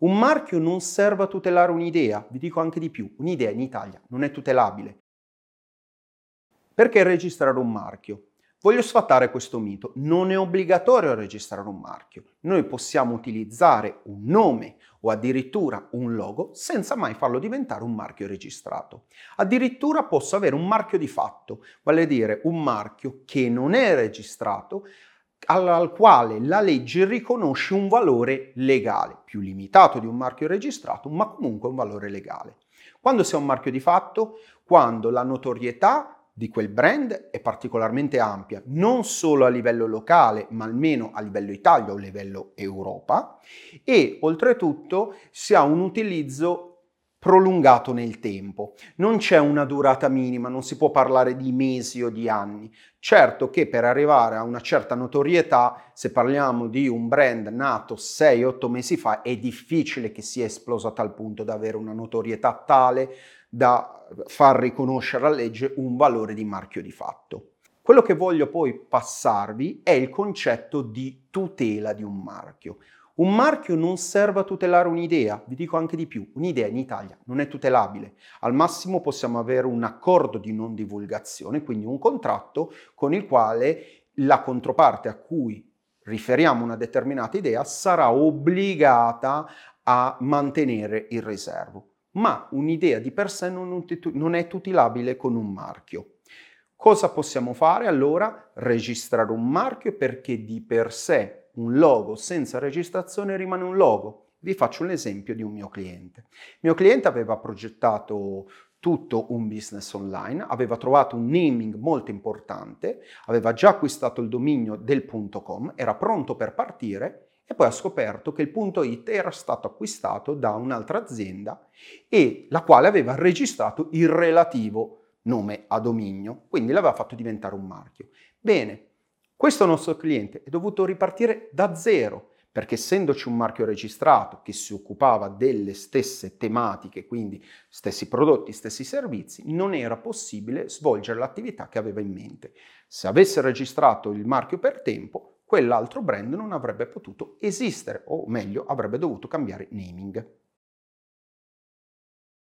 Un marchio non serve a tutelare un'idea, vi dico anche di più, un'idea in Italia non è tutelabile. Perché registrare un marchio? Voglio sfatare questo mito, non è obbligatorio registrare un marchio. Noi possiamo utilizzare un nome o addirittura un logo senza mai farlo diventare un marchio registrato. Addirittura posso avere un marchio di fatto, vale a dire un marchio che non è registrato, al quale la legge riconosce un valore legale, più limitato di un marchio registrato, ma comunque un valore legale. Quando si ha un marchio di fatto? Quando la notorietà di quel brand è particolarmente ampia, non solo a livello locale, ma almeno a livello Italia o a livello Europa, e oltretutto si ha un utilizzo prolungato nel tempo. Non c'è una durata minima, non si può parlare di mesi o di anni. Certo che per arrivare a una certa notorietà, se parliamo di un brand nato 6-8 mesi fa, è difficile che sia esploso a tal punto da avere una notorietà tale da far riconoscere alla legge un valore di marchio di fatto. Quello che voglio poi passarvi è il concetto di tutela di un marchio. Un marchio non serve a tutelare un'idea, vi dico anche di più, un'idea in Italia non è tutelabile. Al massimo possiamo avere un accordo di non divulgazione, quindi un contratto con il quale la controparte a cui riferiamo una determinata idea sarà obbligata a mantenere il riservo. Ma un'idea di per sé non è tutelabile con un marchio. Cosa possiamo fare allora? Registrare un marchio perché di per sé un logo senza registrazione rimane un logo. Vi faccio un esempio di un mio cliente. Il mio cliente aveva progettato tutto un business online, aveva trovato un naming molto importante, aveva già acquistato il dominio del .com, era pronto per partire e poi ha scoperto che il .it era stato acquistato da un'altra azienda e la quale aveva registrato il relativo nome a dominio, quindi l'aveva fatto diventare un marchio. Bene, questo nostro cliente è dovuto ripartire da zero, perché essendoci un marchio registrato che si occupava delle stesse tematiche, quindi stessi prodotti, stessi servizi, non era possibile svolgere l'attività che aveva in mente. Se avesse registrato il marchio per tempo, quell'altro brand non avrebbe potuto esistere, o meglio, avrebbe dovuto cambiare naming.